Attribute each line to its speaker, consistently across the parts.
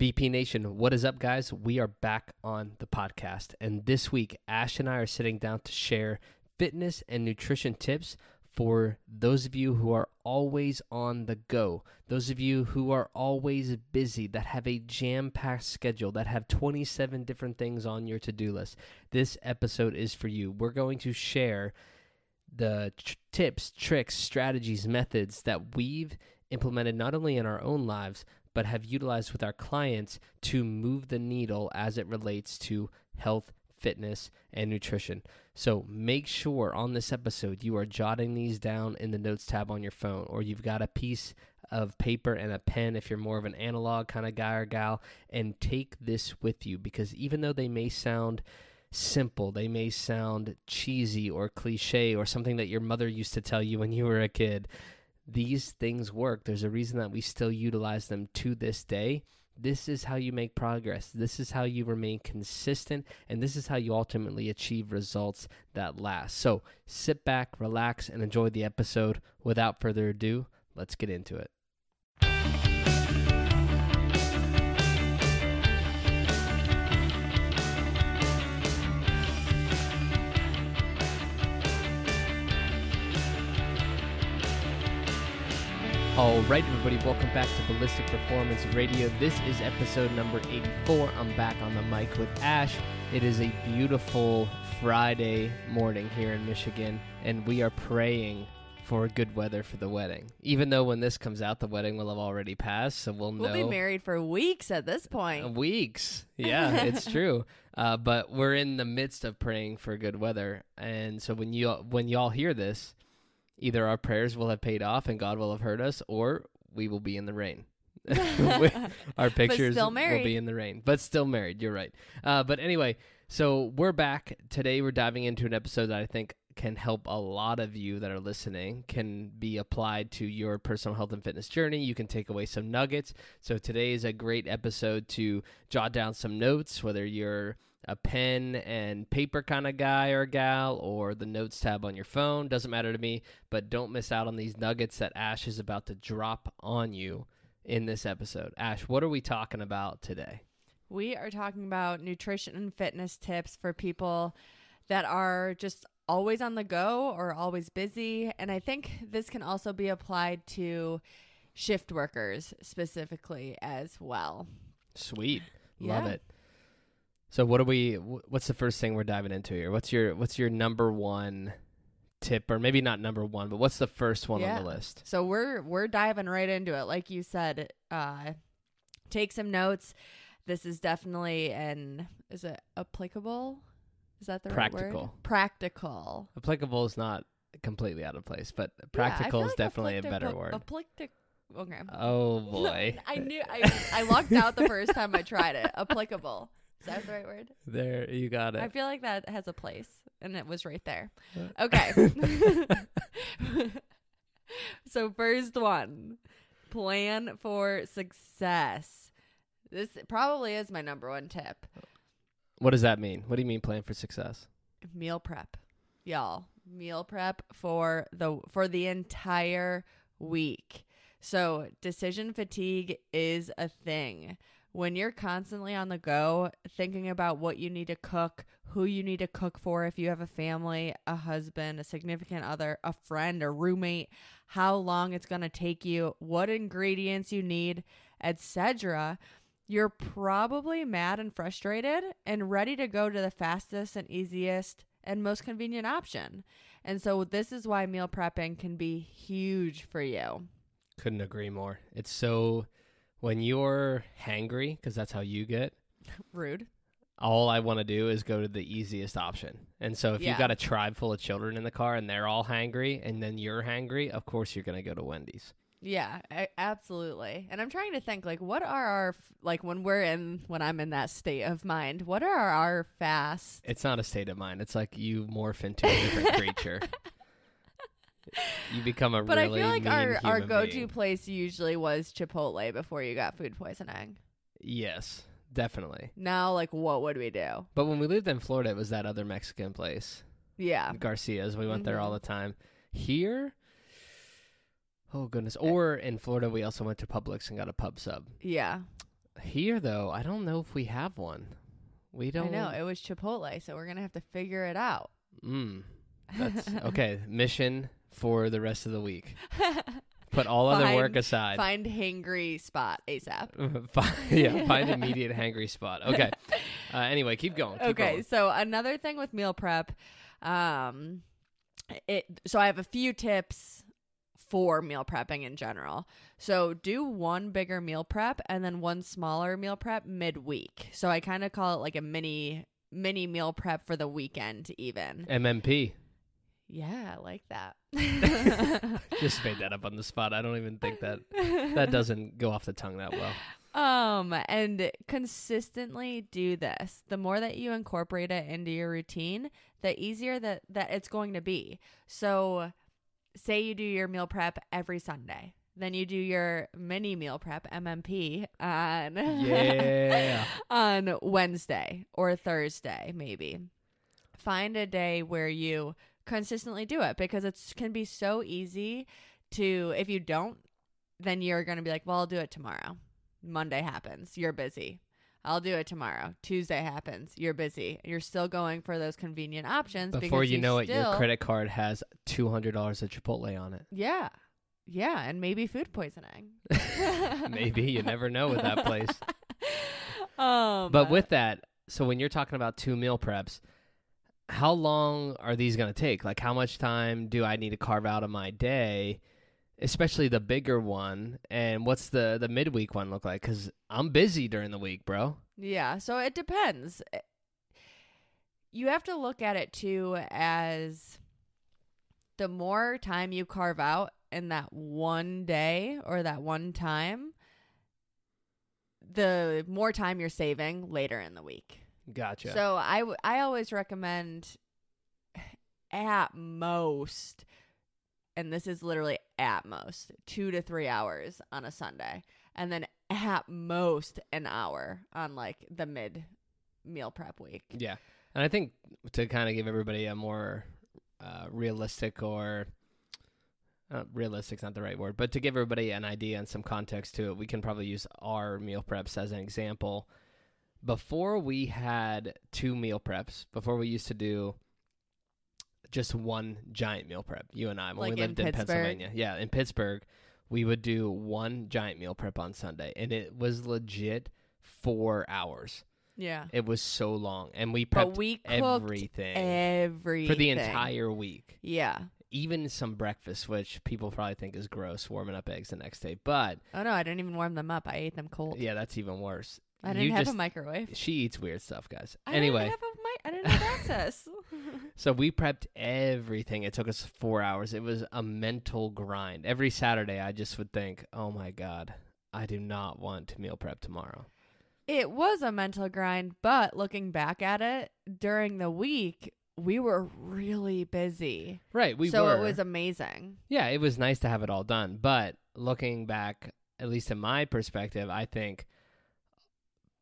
Speaker 1: BP Nation, what is up, guys? We are back on the podcast. And this week, Ash and I are sitting down to share fitness and nutrition tips for those of you who are always on the go, those of you who are always busy, that have a jam packed schedule, that have 27 different things on your to do list. This episode is for you. We're going to share the tr- tips, tricks, strategies, methods that we've implemented not only in our own lives, but have utilized with our clients to move the needle as it relates to health, fitness, and nutrition. So make sure on this episode you are jotting these down in the notes tab on your phone, or you've got a piece of paper and a pen if you're more of an analog kind of guy or gal, and take this with you because even though they may sound simple, they may sound cheesy or cliche or something that your mother used to tell you when you were a kid these things work. There's a reason that we still utilize them to this day. This is how you make progress. This is how you remain consistent. And this is how you ultimately achieve results that last. So sit back, relax, and enjoy the episode. Without further ado, let's get into it. All right, everybody, welcome back to Ballistic Performance Radio. This is episode number 84. I'm back on the mic with Ash. It is a beautiful Friday morning here in Michigan, and we are praying for good weather for the wedding. Even though when this comes out, the wedding will have already passed, so we'll know.
Speaker 2: We'll be married for weeks at this point.
Speaker 1: Weeks. Yeah, it's true. Uh, but we're in the midst of praying for good weather, and so when you when y'all hear this, either our prayers will have paid off and God will have heard us, or we will be in the rain. our pictures will be in the rain, but still married. You're right. Uh, but anyway, so we're back today. We're diving into an episode that I think can help a lot of you that are listening can be applied to your personal health and fitness journey you can take away some nuggets so today is a great episode to jot down some notes whether you're a pen and paper kind of guy or gal or the notes tab on your phone doesn't matter to me but don't miss out on these nuggets that ash is about to drop on you in this episode. Ash what are we talking about today?
Speaker 2: We are talking about nutrition and fitness tips for people that are just always on the go or always busy. And i think this can also be applied to shift workers specifically as well.
Speaker 1: Sweet. Love yeah. it so what are we? What's the first thing we're diving into here? What's your What's your number one tip, or maybe not number one, but what's the first one yeah. on the list?
Speaker 2: So we're we're diving right into it, like you said. Uh, take some notes. This is definitely an is it applicable? Is that the
Speaker 1: practical?
Speaker 2: Right word? Practical.
Speaker 1: Applicable is not completely out of place, but practical yeah, is like definitely a better word.
Speaker 2: Applicable. Okay.
Speaker 1: Oh boy.
Speaker 2: I knew I I lucked out the first time I tried it. Applicable. Is that the right word?
Speaker 1: There, you got it.
Speaker 2: I feel like that has a place, and it was right there. Uh. Okay. so first one, plan for success. This probably is my number one tip.
Speaker 1: What does that mean? What do you mean plan for success?
Speaker 2: Meal prep. Y'all, meal prep for the for the entire week. So, decision fatigue is a thing when you're constantly on the go, thinking about what you need to cook, who you need to cook for if you have a family, a husband, a significant other, a friend, a roommate, how long it's going to take you, what ingredients you need, etc., you're probably mad and frustrated and ready to go to the fastest and easiest and most convenient option. And so this is why meal prepping can be huge for you.
Speaker 1: Couldn't agree more. It's so when you're hangry, because that's how you get
Speaker 2: rude.
Speaker 1: All I want to do is go to the easiest option. And so if yeah. you've got a tribe full of children in the car and they're all hangry and then you're hangry, of course you're going to go to Wendy's.
Speaker 2: Yeah, I, absolutely. And I'm trying to think like what are our like when we're in when I'm in that state of mind, what are our fast
Speaker 1: It's not a state of mind. It's like you morph into a different creature. you become a
Speaker 2: but
Speaker 1: really
Speaker 2: I feel like our our
Speaker 1: go
Speaker 2: to place usually was Chipotle before you got food poisoning.
Speaker 1: Yes, definitely.
Speaker 2: Now, like, what would we do?
Speaker 1: But when we lived in Florida, it was that other Mexican place.
Speaker 2: Yeah,
Speaker 1: Garcia's. We went mm-hmm. there all the time. Here, oh goodness. Eh. Or in Florida, we also went to Publix and got a pub sub.
Speaker 2: Yeah.
Speaker 1: Here though, I don't know if we have one. We don't I
Speaker 2: know it was Chipotle, so we're gonna have to figure it out.
Speaker 1: Mm. That's okay. Mission for the rest of the week. Put all other work aside.
Speaker 2: Find hangry spot ASAP.
Speaker 1: Find, yeah, find immediate hangry spot. Okay. Uh, anyway, keep going. Keep
Speaker 2: okay,
Speaker 1: going.
Speaker 2: so another thing with meal prep, um, it. So I have a few tips for meal prepping in general. So do one bigger meal prep and then one smaller meal prep midweek. So I kind of call it like a mini mini meal prep for the weekend, even.
Speaker 1: MMP.
Speaker 2: Yeah, I like that.
Speaker 1: Just made that up on the spot. I don't even think that that doesn't go off the tongue that well.
Speaker 2: Um, and consistently do this. The more that you incorporate it into your routine, the easier that that it's going to be. So, say you do your meal prep every Sunday. Then you do your mini meal prep MMP on
Speaker 1: Yeah.
Speaker 2: on Wednesday or Thursday maybe. Find a day where you consistently do it because it can be so easy to if you don't then you're going to be like, "Well, I'll do it tomorrow." Monday happens, you're busy. I'll do it tomorrow. Tuesday happens, you're busy. You're still going for those convenient options
Speaker 1: Before
Speaker 2: because
Speaker 1: you know it, your credit card has two hundred dollars of Chipotle on it.
Speaker 2: Yeah. Yeah, and maybe food poisoning.
Speaker 1: Maybe you never know with that place.
Speaker 2: Um
Speaker 1: But with that, so when you're talking about two meal preps, how long are these going to take? Like, how much time do I need to carve out of my day, especially the bigger one? And what's the the midweek one look like? Because I'm busy during the week, bro.
Speaker 2: Yeah, so it depends. Eh, You have to look at it too as the more time you carve out in that one day or that one time, the more time you're saving later in the week.
Speaker 1: Gotcha.
Speaker 2: So I, w- I always recommend at most, and this is literally at most, two to three hours on a Sunday. And then at most an hour on like the mid meal prep week.
Speaker 1: yeah, and I think to kind of give everybody a more uh, realistic or uh, realistic's not the right word, but to give everybody an idea and some context to it, we can probably use our meal preps as an example. Before we had two meal preps, before we used to do just one giant meal prep, you and I, when
Speaker 2: Like
Speaker 1: we
Speaker 2: in
Speaker 1: lived in,
Speaker 2: Pittsburgh?
Speaker 1: Pennsylvania. Yeah, in Pittsburgh, we would do one giant meal prep on Sunday, and it was legit four hours.
Speaker 2: Yeah.
Speaker 1: It was so long, and we
Speaker 2: But
Speaker 1: prepped
Speaker 2: we cooked
Speaker 1: everything
Speaker 2: everything
Speaker 1: for the entire week.
Speaker 2: Yeah.
Speaker 1: Even some breakfast, which people probably think is gross, warming up eggs the next day. But
Speaker 2: Oh no, I didn't even warm them up. I ate them cold.
Speaker 1: yeah, that's even worse.
Speaker 2: I didn't have
Speaker 1: just-
Speaker 2: a microwave.
Speaker 1: She eats weird stuff, guys.
Speaker 2: I
Speaker 1: anyway,
Speaker 2: didn't have a mic- I didn't have access.
Speaker 1: so we prepped everything. It took us four hours. It was a mental grind. Every Saturday, I just would think, "Oh my god, I do not want to meal prep tomorrow."
Speaker 2: it was a mental grind, but looking back at it during the week, we were really busy.
Speaker 1: Right, we
Speaker 2: so
Speaker 1: were.
Speaker 2: it was amazing.
Speaker 1: yeah, it was nice to have it all done. But looking back, at least in my perspective, I think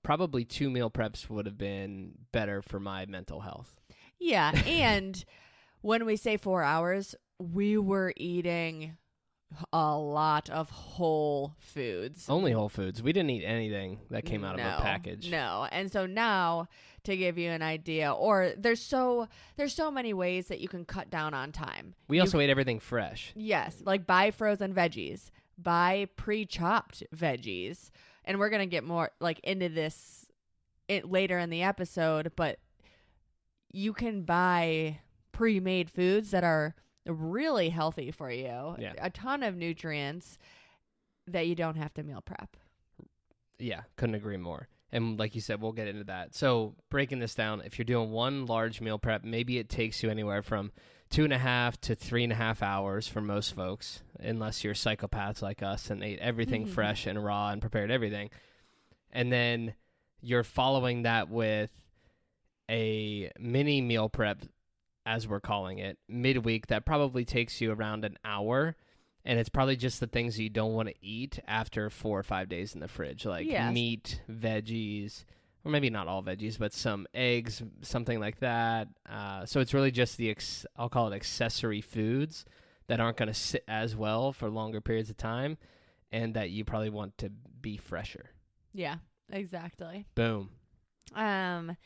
Speaker 1: probably two meal preps would have been better for my mental health.
Speaker 2: Yeah, and when we say 4 hours, we were eating a lot of whole foods.
Speaker 1: Only Whole Foods. We didn't eat anything that came out of a package.
Speaker 2: No. And so now to give you an idea or there's so there's so many ways that you can cut down on time.
Speaker 1: We
Speaker 2: You
Speaker 1: also ate everything fresh.
Speaker 2: Yes, like buy frozen veggies, buy pre-chopped veggies, and we're gonna get more like into this it later in the episode. But you can buy pre-made foods that are really healthy for you.
Speaker 1: Yeah.
Speaker 2: A ton of nutrients that you don't have to meal prep.
Speaker 1: Yeah, couldn't agree more. And like you said, we'll get into that. So breaking this down, if you're doing one large meal prep, maybe it takes you anywhere from two and a half to three and a half hours for most folks, unless you're psychopaths like us and ate everything
Speaker 2: Mhm.
Speaker 1: fresh and raw and prepared everything. And then you're following that with a mini meal prep, as we're calling it, midweek that probably takes you around an hour. And it's probably just the things you don't want to eat after four or five days in the fridge, like
Speaker 2: Yes.
Speaker 1: meat, veggies, or maybe not all veggies, but some eggs, something like that. Uh, so it's really just the ex- I'll call it accessory foods that aren't going to sit as well for longer periods of time, and that you probably want to be fresher.
Speaker 2: Yeah. Exactly.
Speaker 1: Boom.
Speaker 2: Um,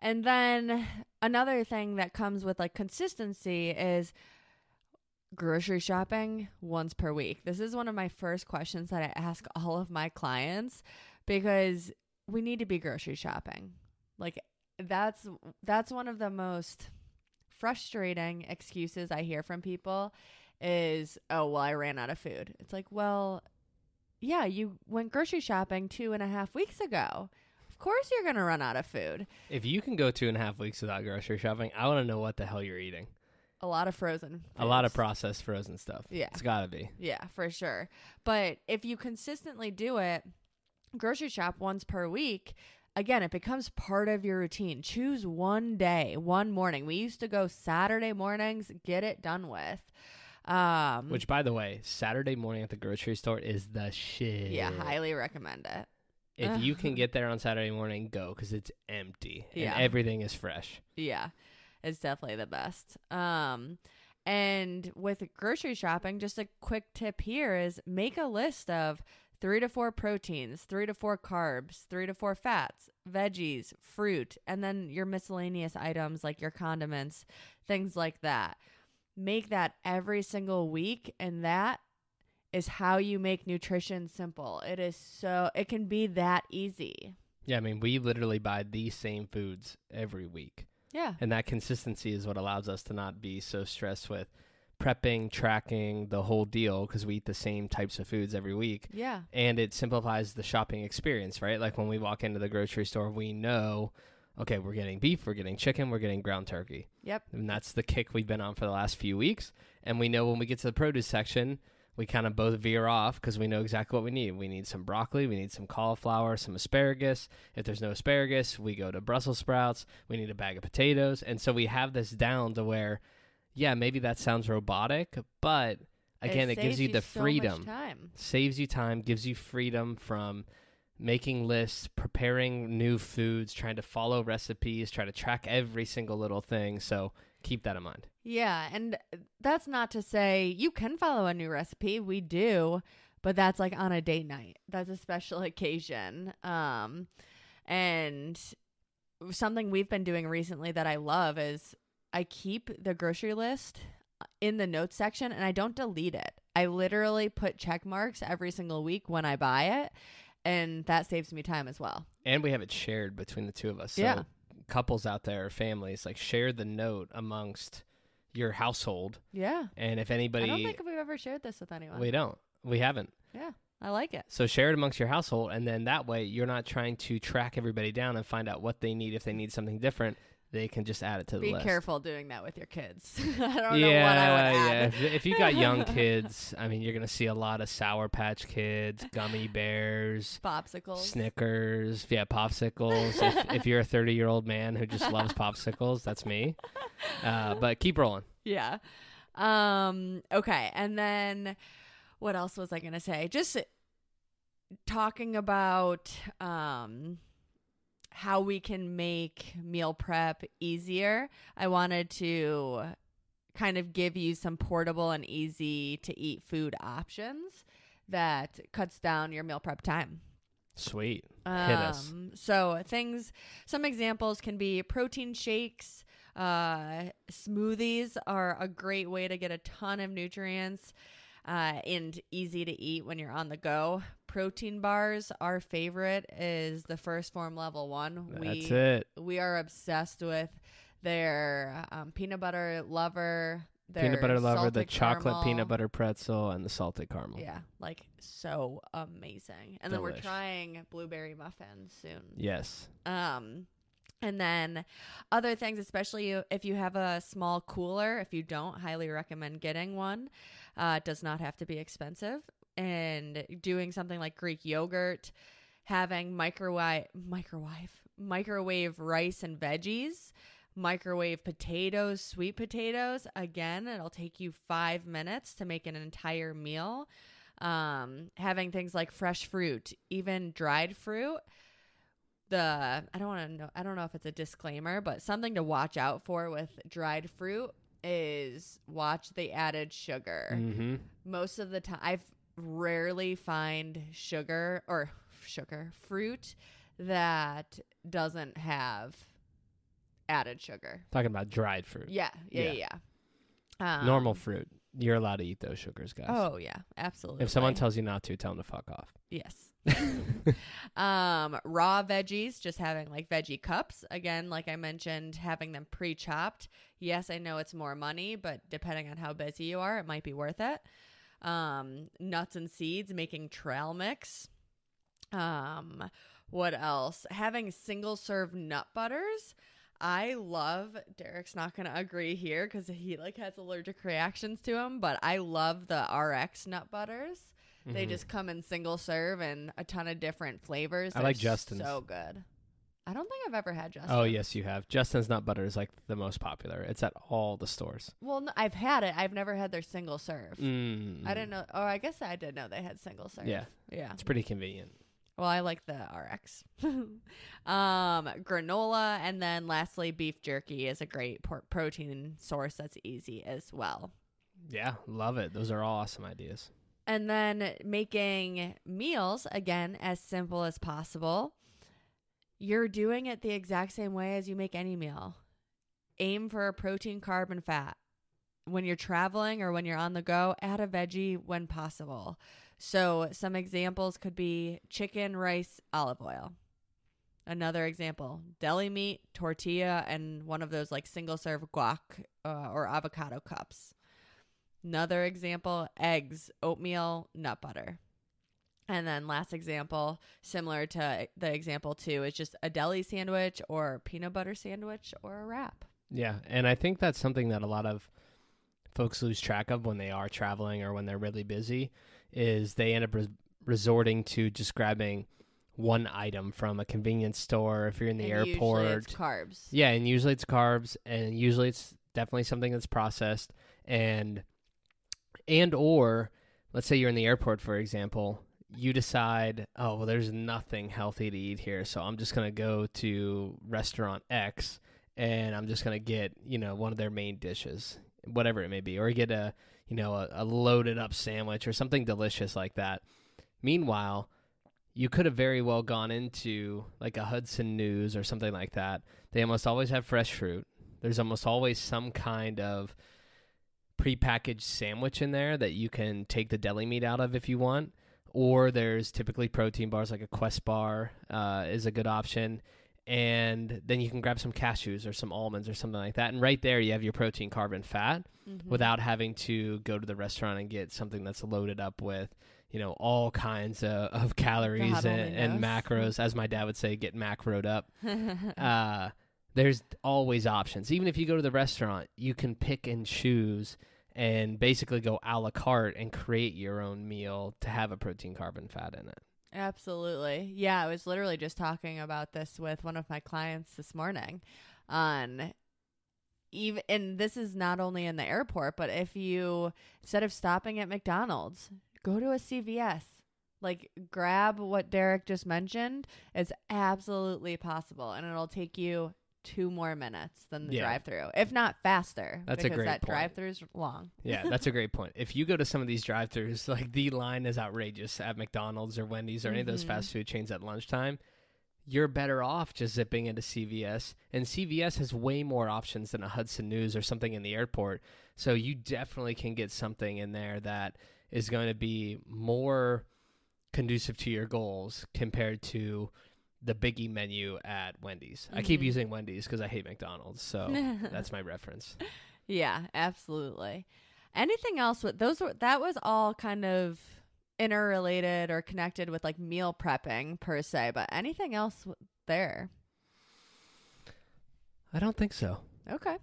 Speaker 2: and then another thing that comes with like consistency is grocery shopping once per week. This is one of my first questions that I ask all of my clients because we need to be grocery shopping. Like that's that's one of the most frustrating excuses I hear from people is, "Oh, well, I ran out of food." It's like, well, yeah, you went grocery shopping two and a half weeks ago. Of course, you're gonna run out of food.
Speaker 1: If you can go two and a half weeks without grocery shopping, I want to know what the hell you're eating.
Speaker 2: A lot of frozen.
Speaker 1: A lot of processed frozen stuff.
Speaker 2: Yeah.
Speaker 1: It's got to be.
Speaker 2: Yeah, for sure. But if you consistently do it, grocery shop once per week, again, it becomes part of your routine. Choose one day, one morning. We used to go Saturday mornings, get it done with. Um,
Speaker 1: Which, by the way, Saturday morning at the grocery store is the shit.
Speaker 2: yeah, highly recommend it.
Speaker 1: If you can get there on Saturday morning, go because it's empty
Speaker 2: Yeah.
Speaker 1: and everything is fresh.
Speaker 2: Yeah, it's definitely the best. Um, and with grocery shopping, just a quick tip here is make a list of three to four proteins, three to four carbs, three to four fats, veggies, fruit, and then your miscellaneous items like your condiments, things like that. Make that every single week, and that is how you make nutrition simple. It is so, it can be that easy.
Speaker 1: Yeah, I mean, we literally buy these same foods every week.
Speaker 2: Yeah.
Speaker 1: And that consistency is what allows us to not be so stressed with prepping, tracking, the whole deal because we eat the same types of foods every week.
Speaker 2: Yeah.
Speaker 1: And it simplifies the shopping experience, right? Like when we walk into the grocery store, we know, okay, we're getting beef, we're getting chicken, we're getting ground turkey.
Speaker 2: Yep.
Speaker 1: And that's the kick we've been on for the last few weeks. And we know when we get to the produce section, we kind of both veer off because we know exactly what we need. We need some broccoli, we need some cauliflower, some asparagus. If there's no asparagus, we go to Brussels sprouts. We need a bag of potatoes. And so we have this down to where, yeah, maybe that sounds robotic, but again, it, gives
Speaker 2: saves
Speaker 1: you the
Speaker 2: so
Speaker 1: freedom
Speaker 2: time.
Speaker 1: saves you time, gives you freedom from making lists, preparing new foods, trying to follow recipes, try to track every single little thing. So keep that in mind.
Speaker 2: Yeah, and that's not to say you can follow a new recipe. We do, but that's like on a date night. That's a special occasion. Um and something we've been doing recently that I love is I keep the grocery list in the notes section and I don't delete it. I literally put check marks every single week when I buy it and that saves me time as well.
Speaker 1: And we have it shared between the two of us. So
Speaker 2: Yeah.
Speaker 1: Couples out there, families, like share the note amongst your household.
Speaker 2: Yeah.
Speaker 1: And if anybody, I
Speaker 2: don't think we've ever shared this with anyone.
Speaker 1: we don't. We haven't.
Speaker 2: Yeah. I like it.
Speaker 1: So share it amongst your household, and then that way you're not trying to track everybody down and find out what they need. If they need something different, they can just add it to the
Speaker 2: Be
Speaker 1: list.
Speaker 2: Be careful doing that with your kids. I don't
Speaker 1: yeah,
Speaker 2: know what I would
Speaker 1: yeah. If, if you got young kids, I mean, you're gonna see a lot of Sour Patch Kids, gummy bears,
Speaker 2: Popsicles.
Speaker 1: Snickers, yeah, popsicles. if, if you're a 30 year old man who just loves popsicles, that's me. Uh, but keep rolling.
Speaker 2: Yeah. Um okay, and then what else was I going to say? Just talking about um how we can make meal prep easier. I wanted to kind of give you some portable and easy to eat food options that cuts down your meal prep time.
Speaker 1: Sweet.
Speaker 2: Um,
Speaker 1: us.
Speaker 2: So things, some examples can be protein shakes. Uh, smoothies are a great way to get a ton of nutrients uh, and easy to eat when you're on the go. Protein bars, our favorite is the 1st Phorm level one.
Speaker 1: That's
Speaker 2: we
Speaker 1: it.
Speaker 2: we are obsessed with their um, peanut butter lover, their
Speaker 1: Peanut butter lover, the
Speaker 2: salted
Speaker 1: chocolate peanut butter pretzel, and the salted caramel.
Speaker 2: Yeah, like so amazing. And then we're trying blueberry muffins soon.
Speaker 1: Yes.
Speaker 2: Um, and then other things, especially if you have a small cooler, if you don't, highly recommend getting one. Uh, it does not have to be expensive. And doing something like Greek yogurt, having microwave, microwave, microwave rice and veggies, microwave potatoes, sweet potatoes. Again, it'll take you five minutes to make an entire meal. Um, having things like fresh fruit, even dried fruit the I don't want to know I don't know if it's a disclaimer, but something to watch out for with dried fruit is watch the added sugar.
Speaker 1: Mm-hmm.
Speaker 2: Most of the time I've rarely find sugar or sugar fruit that doesn't have added sugar.
Speaker 1: Talking about dried fruit.
Speaker 2: Yeah, yeah,
Speaker 1: Yeah.
Speaker 2: yeah. Um,
Speaker 1: Normal fruit. You're allowed to eat those sugars, guys.
Speaker 2: Oh yeah, absolutely.
Speaker 1: if someone tells you not to, tell them to fuck off.
Speaker 2: yes. um, raw veggies, just having like veggie cups. Again, like I mentioned, having them pre-chopped. Yes, I know it's more money, but depending on how busy you are, it might be worth it. Um, nuts and seeds, making trail mix. Um, what else? Having single serve nut butters. I love Derek's not going to agree here cuz he like has allergic reactions to them, but I love the RX nut butters. They
Speaker 1: Mhm.
Speaker 2: just come in single serve and a ton of different flavors.
Speaker 1: I like
Speaker 2: They're
Speaker 1: Justin's.
Speaker 2: So good. I don't think I've ever had Justin's.
Speaker 1: Oh yes, you have. Justin's nut butter is like the most popular. It's at all the stores.
Speaker 2: Well, no, I've had it. I've never had their single serve.
Speaker 1: Mm.
Speaker 2: I didn't know. Oh, I guess I did know they had single serve.
Speaker 1: Yeah,
Speaker 2: Yeah.
Speaker 1: it's pretty convenient.
Speaker 2: Well, I like the RX. um, granola, and then lastly, beef jerky is a great por- protein source that's easy as well.
Speaker 1: Yeah, love it. Those are all awesome ideas.
Speaker 2: And then making meals again as simple as possible. You're doing it the exact same way as you make any meal. Aim for a protein, carb, and fat. When you're traveling or when you're on the go, add a veggie when possible. So, some examples could be chicken, rice, olive oil. Another example deli meat, tortilla, and one of those like single serve guac uh, or avocado cups. Another example eggs, oatmeal, nut butter. And then last example, similar to the example two, is just a deli sandwich or peanut butter sandwich or a wrap.
Speaker 1: Yeah, and I think that's something that a lot of folks lose track of when they are traveling or when they're really busy is they end up res- resorting to just grabbing one item from a convenience store if you're in the
Speaker 2: And
Speaker 1: airport.
Speaker 2: carbs.
Speaker 1: Yeah, and usually it's carbs, and usually it's definitely something that's processed, and and or let's say you're in the airport, for example, you decide, oh well, there's nothing healthy to eat here, so I'm just gonna go to restaurant X, and I'm just gonna get you know one of their main dishes, whatever it may be, or get a you know a, a loaded up sandwich or something delicious like that. Meanwhile, you could have very well gone into like a Hudson News or something like that. They almost always have fresh fruit. There's almost always some kind of prepackaged sandwich in there that you can take the deli meat out of if you want. Or there's typically protein bars like a Quest bar uh, is a good option. And then you can grab some cashews or some almonds or something like that. And right there, you have your protein, carb, and fat
Speaker 2: Mhm.
Speaker 1: without having to go to the restaurant and get something that's loaded up with you know all kinds of, of calories and, and macros as my dad would say get macroed up uh, there's always options even if you go to the restaurant you can pick and choose and basically go a la carte and create your own meal to have a protein carbon, fat in it
Speaker 2: Absolutely. Yeah, I was literally just talking about this with one of my clients this morning on even and this is not only in the airport, but if you instead of stopping at McDonald's, go to a CVS. Like grab what Derek just mentioned. It's absolutely possible and it'll take you two more minutes than the
Speaker 1: Yeah.
Speaker 2: drive-through, if not faster.
Speaker 1: That's a
Speaker 2: because
Speaker 1: great
Speaker 2: that
Speaker 1: point.
Speaker 2: drive-through's long.
Speaker 1: Yeah, that's a great point. If you go to some of these drive-throughs, like the line is outrageous at McDonald's or Wendy's or any of those
Speaker 2: Mhm.
Speaker 1: fast food chains at lunchtime, you're better off just zipping into CVS. And CVS has way more options than a Hudson News or something in the airport. So you definitely can get something in there that is going to be more conducive to your goals compared to the biggie menu at Wendy's. I keep
Speaker 2: Mhm.
Speaker 1: using Wendy's because I hate McDonald's, so that's my reference.
Speaker 2: Yeah, absolutely. Anything else with those were that was all kind of interrelated or connected with like meal prepping per se, but anything else there?
Speaker 1: I don't think so.
Speaker 2: Okay.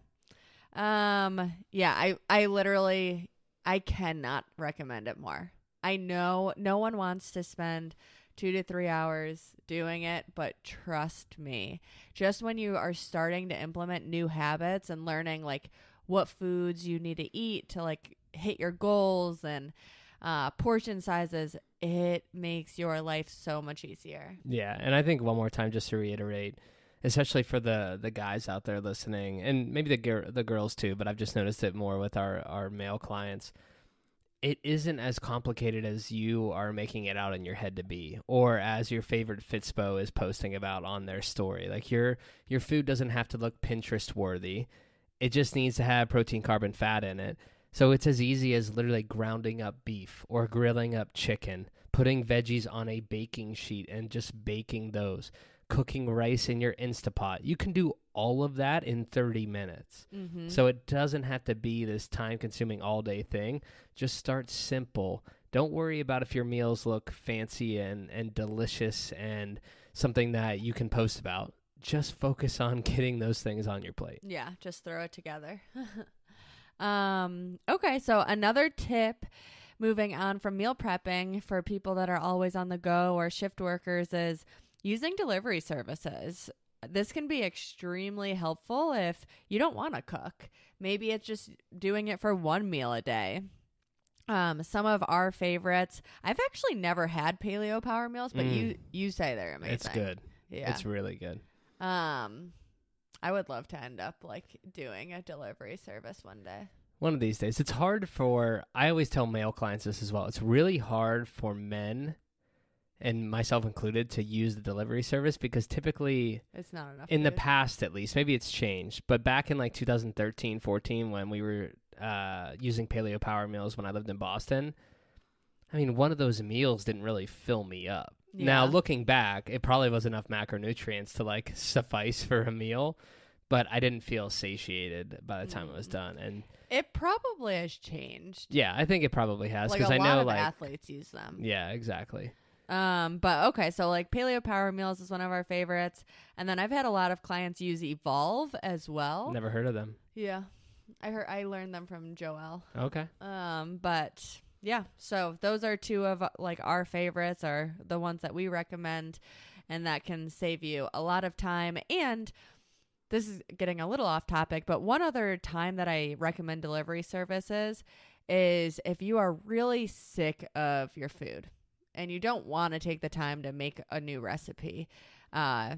Speaker 2: Um yeah, I I literally I cannot recommend it more. I know no one wants to spend 2 to 3 hours doing it, but trust me. Just when you are starting to implement new habits and learning like what foods you need to eat to like hit your goals and uh portion sizes, it makes your life so much easier.
Speaker 1: Yeah, and I think one more time just to reiterate, especially for the the guys out there listening, and maybe the gir- the girls too, but I've just noticed it more with our our male clients. It isn't as complicated as you are making it out in your head to be or as your favorite fitspo is posting about on their story. Like your your food doesn't have to look pinterest worthy. It just needs to have protein carbon fat in it. So it's as easy as literally grounding up beef or grilling up chicken putting veggies on a baking sheet and just baking those cooking rice in your instapot you can do all of that in 30 minutes
Speaker 2: Mm-hmm.
Speaker 1: so it doesn't have to be this time consuming all day thing. Just start simple. Don't worry about if your meals look fancy and, and delicious and something that you can post about. Just focus on getting those things on your plate.
Speaker 2: Yeah, just throw it together. um, okay, so another tip moving on from meal prepping for people that are always on the go or shift workers is using delivery services. This can be extremely helpful if you don't want to cook. Maybe it's just doing it for one meal a day. Um, some of our favorites. I've actually never had paleo power meals, but
Speaker 1: Mm.
Speaker 2: you you say they're amazing.
Speaker 1: It's good.
Speaker 2: Yeah.
Speaker 1: It's really good.
Speaker 2: Um, I would love to end up like doing a delivery service one day.
Speaker 1: One of these days. It's hard for, I always tell male clients this as well. It's really hard for men, and myself included, to use the delivery service because typically
Speaker 2: It's not enough.
Speaker 1: in the past at least maybe it's changed but back in like 2013 14 when we were uh, using paleo power meals when i lived in boston i mean one of those meals didn't really fill me up now looking back it probably was enough macronutrients to like suffice for a meal but i didn't feel satiated by the time it was
Speaker 2: Mm.
Speaker 1: done and
Speaker 2: it probably has changed.
Speaker 1: yeah i think it probably has
Speaker 2: Like
Speaker 1: because i know like
Speaker 2: athletes use them.
Speaker 1: yeah exactly
Speaker 2: Um, but okay, so like paleo power meals is one of our favorites, and then I've had a lot of clients use Evolve as well.
Speaker 1: never heard of them.
Speaker 2: Yeah, I heard I learned them from Joel.
Speaker 1: okay.
Speaker 2: Um, but yeah, so those are two of uh, like our favorites are the ones that we recommend and that can save you a lot of time. And this is getting a little off topic, but one other time that I recommend delivery services is if you are really sick of your food and you don't want to take the time to make a new recipe. Uh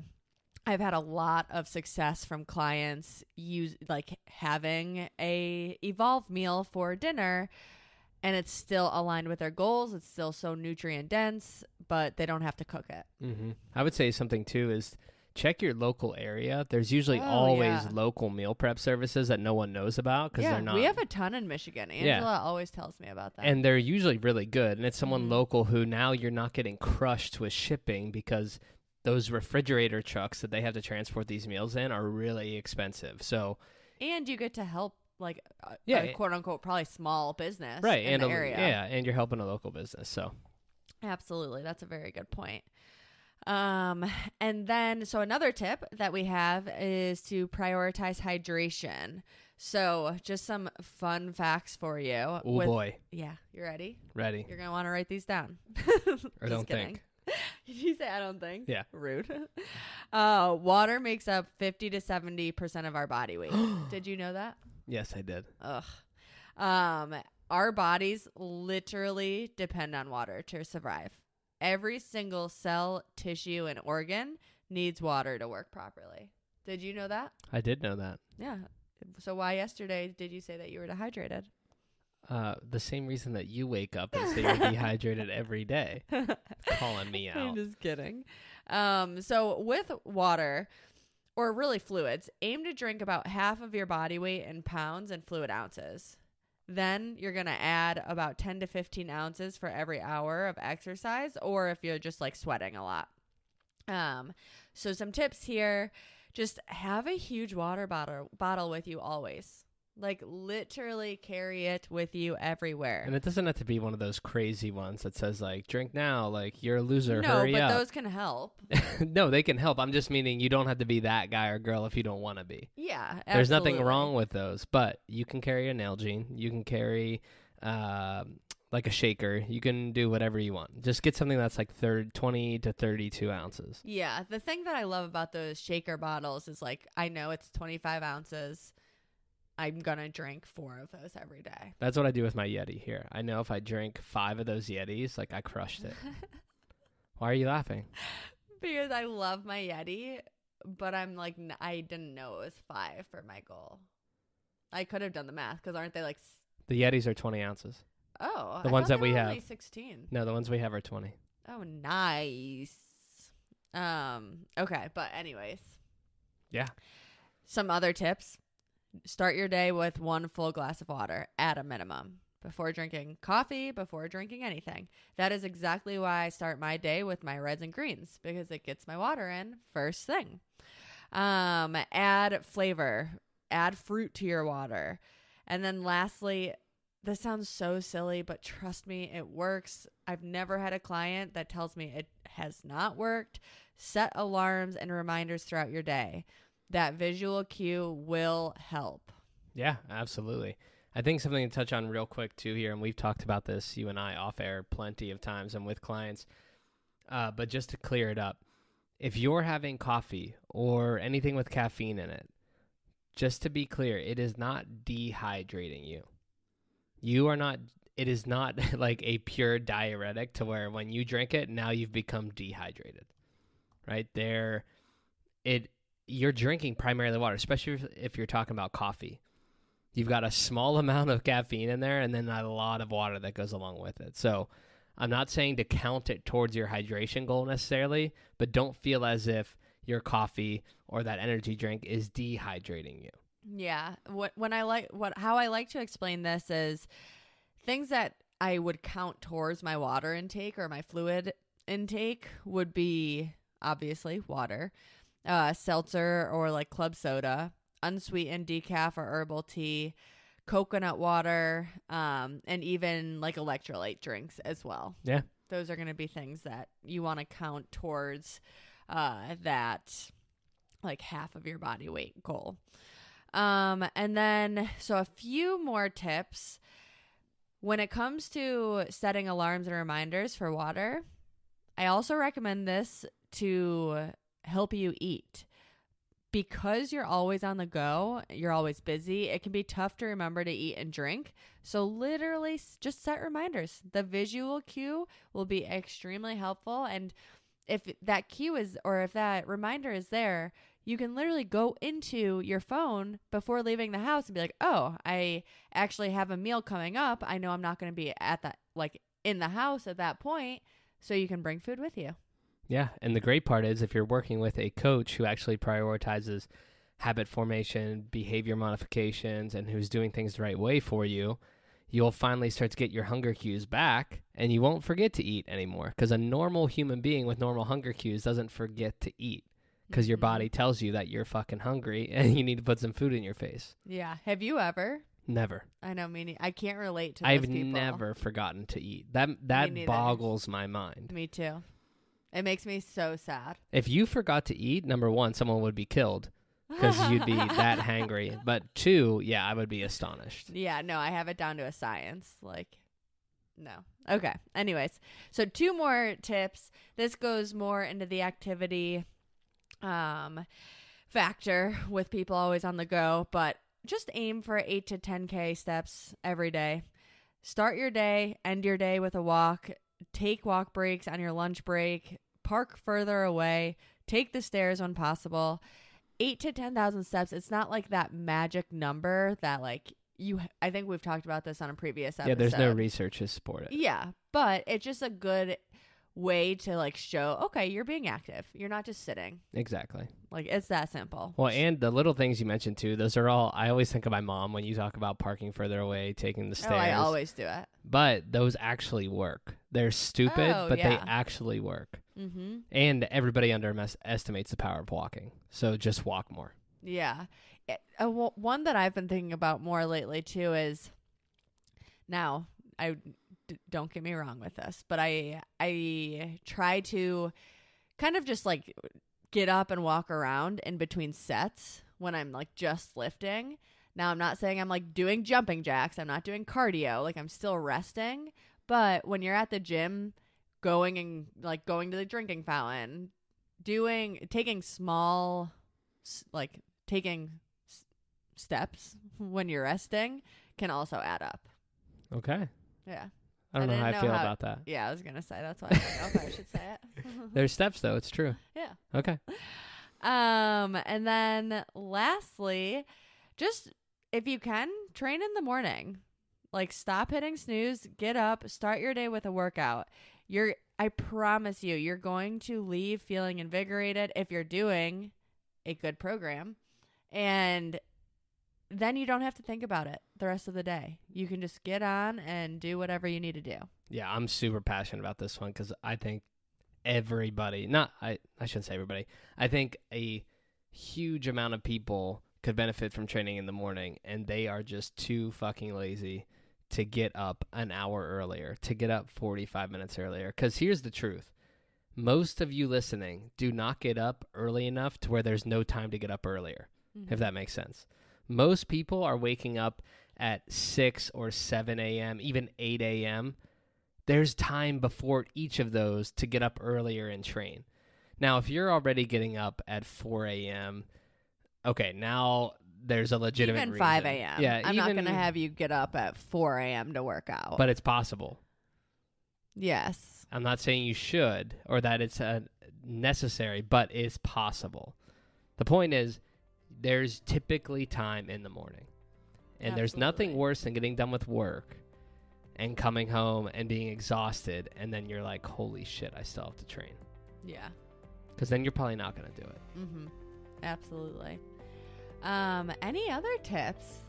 Speaker 2: I've had a lot of success from clients use like having a evolve meal for dinner and it's still aligned with their goals. It's still so nutrient dense, but they don't have to cook it.
Speaker 1: hmm I would say something too is check your local area. There's usually
Speaker 2: Oh,
Speaker 1: always
Speaker 2: yeah.
Speaker 1: local meal prep services that no one knows about because
Speaker 2: yeah,
Speaker 1: they're not.
Speaker 2: we have a ton in Michigan.
Speaker 1: Yeah.
Speaker 2: Angela always tells me about that.
Speaker 1: and they're usually really good. And it's someone
Speaker 2: Mhm.
Speaker 1: local who now you're not getting crushed with shipping because those refrigerator trucks that they have to transport these meals in are really expensive. So
Speaker 2: and you get to help like a,
Speaker 1: Yeah,
Speaker 2: a quote unquote probably small business
Speaker 1: right,
Speaker 2: in
Speaker 1: and
Speaker 2: the
Speaker 1: a,
Speaker 2: area.
Speaker 1: yeah, and you're helping a local business. So
Speaker 2: Absolutely. That's a very good point. Um, and then, so another tip that we have is to prioritize hydration. So, just some fun facts for you.
Speaker 1: oh boy,
Speaker 2: Yeah, you ready?
Speaker 1: ready
Speaker 2: You're going to want to write these down. Just
Speaker 1: don't
Speaker 2: kidding.
Speaker 1: think.
Speaker 2: Did you say I don't think?
Speaker 1: Yeah.
Speaker 2: Rude. uh, water makes up 50 to 70% of our body weight. Did you know that?
Speaker 1: Yes, I did.
Speaker 2: Ugh. Um, our bodies literally depend on water to survive. Every single cell, tissue, and organ needs water to work properly. Did you know that?
Speaker 1: I did know that.
Speaker 2: Yeah. So why yesterday did you say that you were dehydrated?
Speaker 1: Uh, the same reason that you wake up and say you're dehydrated every day, calling me
Speaker 2: I'm
Speaker 1: out.
Speaker 2: just kidding. Um, so with water, or really fluids, aim to drink about half of your body weight in pounds and fluid ounces. Then you're gonna add about 10 to 15 ounces for every hour of exercise, or if you're just like sweating a lot. Um, so some tips here: just have a huge water bottle bottle with you always. Like literally carry it with you everywhere.
Speaker 1: And it doesn't have to be one of those crazy ones that says like "drink now," like you're a loser.
Speaker 2: no,
Speaker 1: hurry
Speaker 2: but
Speaker 1: up.
Speaker 2: those can help.
Speaker 1: no, they can help. I'm just meaning you don't have to be that guy or girl if you don't want to be.
Speaker 2: Yeah,
Speaker 1: There's nothing wrong with those, but you can carry a Nalgene, You can carry um like a shaker. You can do whatever you want. Just get something that's like third 20 to 32 ounces.
Speaker 2: Yeah, the thing that I love about those shaker bottles is like I know it's 25 ounces. I'm gonna drink four of those every day.
Speaker 1: That's what I do with my Yeti here. I know if I drink five of those Yetis, like I crushed it. Why are you laughing?
Speaker 2: because I love my Yeti, but I'm like n- I didn't know it was five for my goal. I could have done the math because aren't they like? s-
Speaker 1: The Yetis are 20 ounces.
Speaker 2: Oh,
Speaker 1: The
Speaker 2: I
Speaker 1: ones
Speaker 2: thought
Speaker 1: that
Speaker 2: they
Speaker 1: we
Speaker 2: were
Speaker 1: have.
Speaker 2: Only Sixteen.
Speaker 1: No, the ones we have are 20.
Speaker 2: Oh, nice. Um. Okay, but anyways.
Speaker 1: Yeah.
Speaker 2: Some other tips: start your day with one full glass of water at a minimum before drinking coffee, before drinking anything. That is exactly why I start my day with my reds and greens because it gets my water in first thing. Um, add flavor, add fruit to your water. And then lastly, this sounds so silly, but trust me, it works. I've never had a client that tells me it has not worked. Set alarms and reminders throughout your day. That visual cue will help.
Speaker 1: Yeah, absolutely. I think something to touch on real quick too here, and we've talked about this, you and I, off air plenty of times and with clients. Uh, but just to clear it up, if you're having coffee or anything with caffeine in it, just to be clear, it is not dehydrating you. You are not. It is not like a pure diuretic to where when you drink it, now you've become dehydrated. Right there, it you're drinking primarily water, especially if, you're talking about coffee. You've got a small amount of caffeine in there and then a lot of water that goes along with it. So I'm not saying to count it towards your hydration goal necessarily, but don't feel as if your coffee or that energy drink is dehydrating you.
Speaker 2: Yeah. What when I like what how I like to explain this is things that I would count towards my water intake or my fluid intake would be obviously water, uh, seltzer or like club soda, unsweetened decaf or herbal tea, coconut water, um, and even like electrolyte drinks as well.
Speaker 1: Yeah.
Speaker 2: Those are going to be things that you want to count towards uh, that like half of your body weight goal. Um, and then, so a few more tips. When it comes to setting alarms and reminders for water, I also recommend this to help you eat. Because you're always on the go, you're always busy, it can be tough to remember to eat and drink. So, literally, just set reminders. The visual cue will be extremely helpful. And if that cue is, or if that reminder is there, you can literally go into your phone before leaving the house and be like, "Oh, I actually have a meal coming up. I know I'm not going to be at that like in the house at that point, so you can bring food with you."
Speaker 1: Yeah, and the great part is if you're working with a coach who actually prioritizes habit formation, behavior modifications, and who's doing things the right way for you, you'll finally start to get your hunger cues back and you won't forget to eat anymore. Because a normal human being with normal hunger cues doesn't forget to eat because your body mm-hmm. tells you that you're fucking hungry and you need to put some food in your face.
Speaker 2: Yeah. Have you ever?
Speaker 1: Never.
Speaker 2: I know, meaning I can't relate to.
Speaker 1: I've
Speaker 2: people.
Speaker 1: never forgotten to eat. That that boggles my mind.
Speaker 2: Me too. It makes me so sad.
Speaker 1: If you forgot to eat, number one, someone would be killed. because you'd be that hangry. But two, yeah, I would be astonished.
Speaker 2: Yeah, no, I have it down to a science. Like, no. Okay. Anyways, so two more tips. This goes more into the activity um, factor with people always on the go, but just aim for eight to 10K steps every day. Start your day, end your day with a walk, take walk breaks on your lunch break, park further away, take the stairs when possible. Eight to 10,000 steps, it's not like that magic number that, like, you, I think we've talked about this on a previous episode.
Speaker 1: Yeah, there's no research to support it.
Speaker 2: Yeah, but it's just a good way to like show okay you're being active you're not just sitting
Speaker 1: Exactly.
Speaker 2: like it's that simple
Speaker 1: Well, and the little things you mentioned too, those are all. I always think of my mom when you talk about parking further away, taking the stairs.
Speaker 2: oh i always do it
Speaker 1: but those actually work. They're stupid,
Speaker 2: Oh,
Speaker 1: but they actually work.
Speaker 2: mm-hmm
Speaker 1: And everybody underestimates the power of walking. So just walk more.
Speaker 2: yeah it, uh, w- one that i've been thinking about more lately too is now i d- don't get me wrong with this but i i try to kind of just like get up and walk around in between sets when i'm like just lifting now i'm not saying i'm like doing jumping jacks i'm not doing cardio like i'm still resting but when you're at the gym going and like going to the drinking fountain doing taking small like taking s- steps when you're resting can also add up
Speaker 1: Okay.
Speaker 2: yeah
Speaker 1: I don't
Speaker 2: I
Speaker 1: know how I
Speaker 2: know
Speaker 1: feel
Speaker 2: how-
Speaker 1: about that.
Speaker 2: yeah i was gonna say that's why i don't know if i should say it
Speaker 1: There's steps though. It's true.
Speaker 2: yeah
Speaker 1: Okay.
Speaker 2: Um, and then lastly, just if you can, train in the morning. Like stop hitting snooze, get up, start your day with a workout. You're I promise you, you're going to leave feeling invigorated if you're doing a good program. And then you don't have to think about it the rest of the day. You can just get on and do whatever you need to do.
Speaker 1: Yeah, I'm super passionate about this one because I think everybody, not I, I shouldn't say everybody, I think a huge amount of people could benefit from training in the morning, and they are just too fucking lazy to get up an hour earlier, to get up 45 minutes earlier. Because here's the truth most of you listening do not get up early enough to where there's no time to get up earlier,
Speaker 2: Mm-hmm.
Speaker 1: if that makes sense. Most people are waking up at 6 or 7 a.m., even 8 a.m. There's time before each of those to get up earlier and train. Now, if you're already getting up at 4 a.m., okay, now there's a legitimate
Speaker 2: even 5
Speaker 1: reason.
Speaker 2: a.m.
Speaker 1: Yeah,
Speaker 2: I'm not going to have you get up at 4 a.m. to work out.
Speaker 1: But it's possible.
Speaker 2: yes.
Speaker 1: I'm not saying you should or that it's uh, necessary, but it's possible. The point is, there's typically time in the morning. And there's nothing worse than getting done with work and coming home and being exhausted. And then you're like, holy shit, I still have to train.
Speaker 2: Yeah.
Speaker 1: Because then you're probably not going to do it.
Speaker 2: Mm-hmm. Absolutely. Um, any other tips?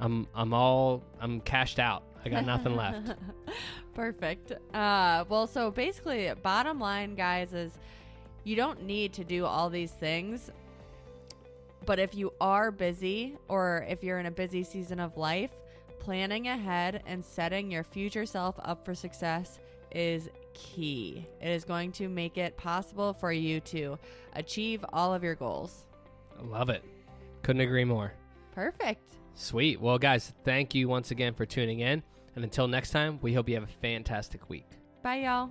Speaker 1: I'm, I'm all, I'm cashed out. I got nothing left.
Speaker 2: Perfect. Uh, well, so basically, bottom line, guys, is you don't need to do all these things. But if you are busy or if you're in a busy season of life, planning ahead and setting your future self up for success is key. It is going to make it possible for you to achieve all of your goals.
Speaker 1: I love it. Couldn't agree more.
Speaker 2: Perfect.
Speaker 1: Sweet. Well, guys, thank you once again for tuning in. And until next time, we hope you have a fantastic week.
Speaker 2: Bye, y'all.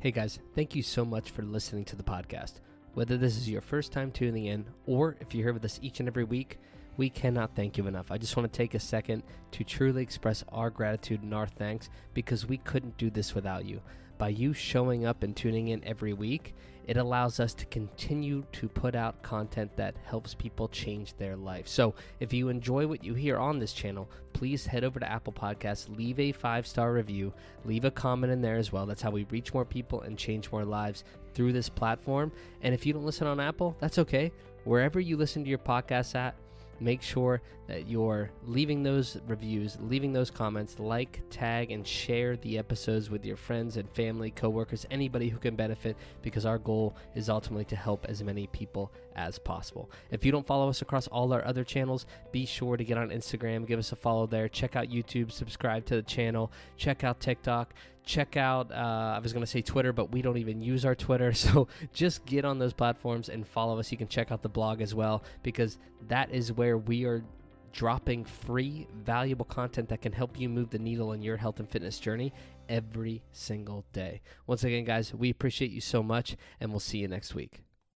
Speaker 1: Hey, guys, thank you so much for listening to the podcast. Whether this is your first time tuning in or if you're here with us each and every week, we cannot thank you enough. I just want to take a second to truly express our gratitude and our thanks because we couldn't do this without you. By you showing up and tuning in every week, it allows us to continue to put out content that helps people change their life. So, if you enjoy what you hear on this channel, please head over to Apple Podcasts, leave a five star review, leave a comment in there as well. That's how we reach more people and change more lives through this platform. And if you don't listen on Apple, that's okay. Wherever you listen to your podcasts at, make sure that you're leaving those reviews, leaving those comments, like, tag, and share the episodes with your friends and family, coworkers, anybody who can benefit, because our goal is ultimately to help as many people as possible. If you don't follow us across all our other channels, be sure to get on Instagram, give us a follow there, check out YouTube, subscribe to the channel, check out TikTok. Check out, uh, I was going to say Twitter, but we don't even use our Twitter. So just get on those platforms and follow us. You can check out the blog as well, because that is where we are dropping free, valuable content that can help you move the needle in your health and fitness journey every single day. Once again, guys, we appreciate you so much, and we'll see you next week.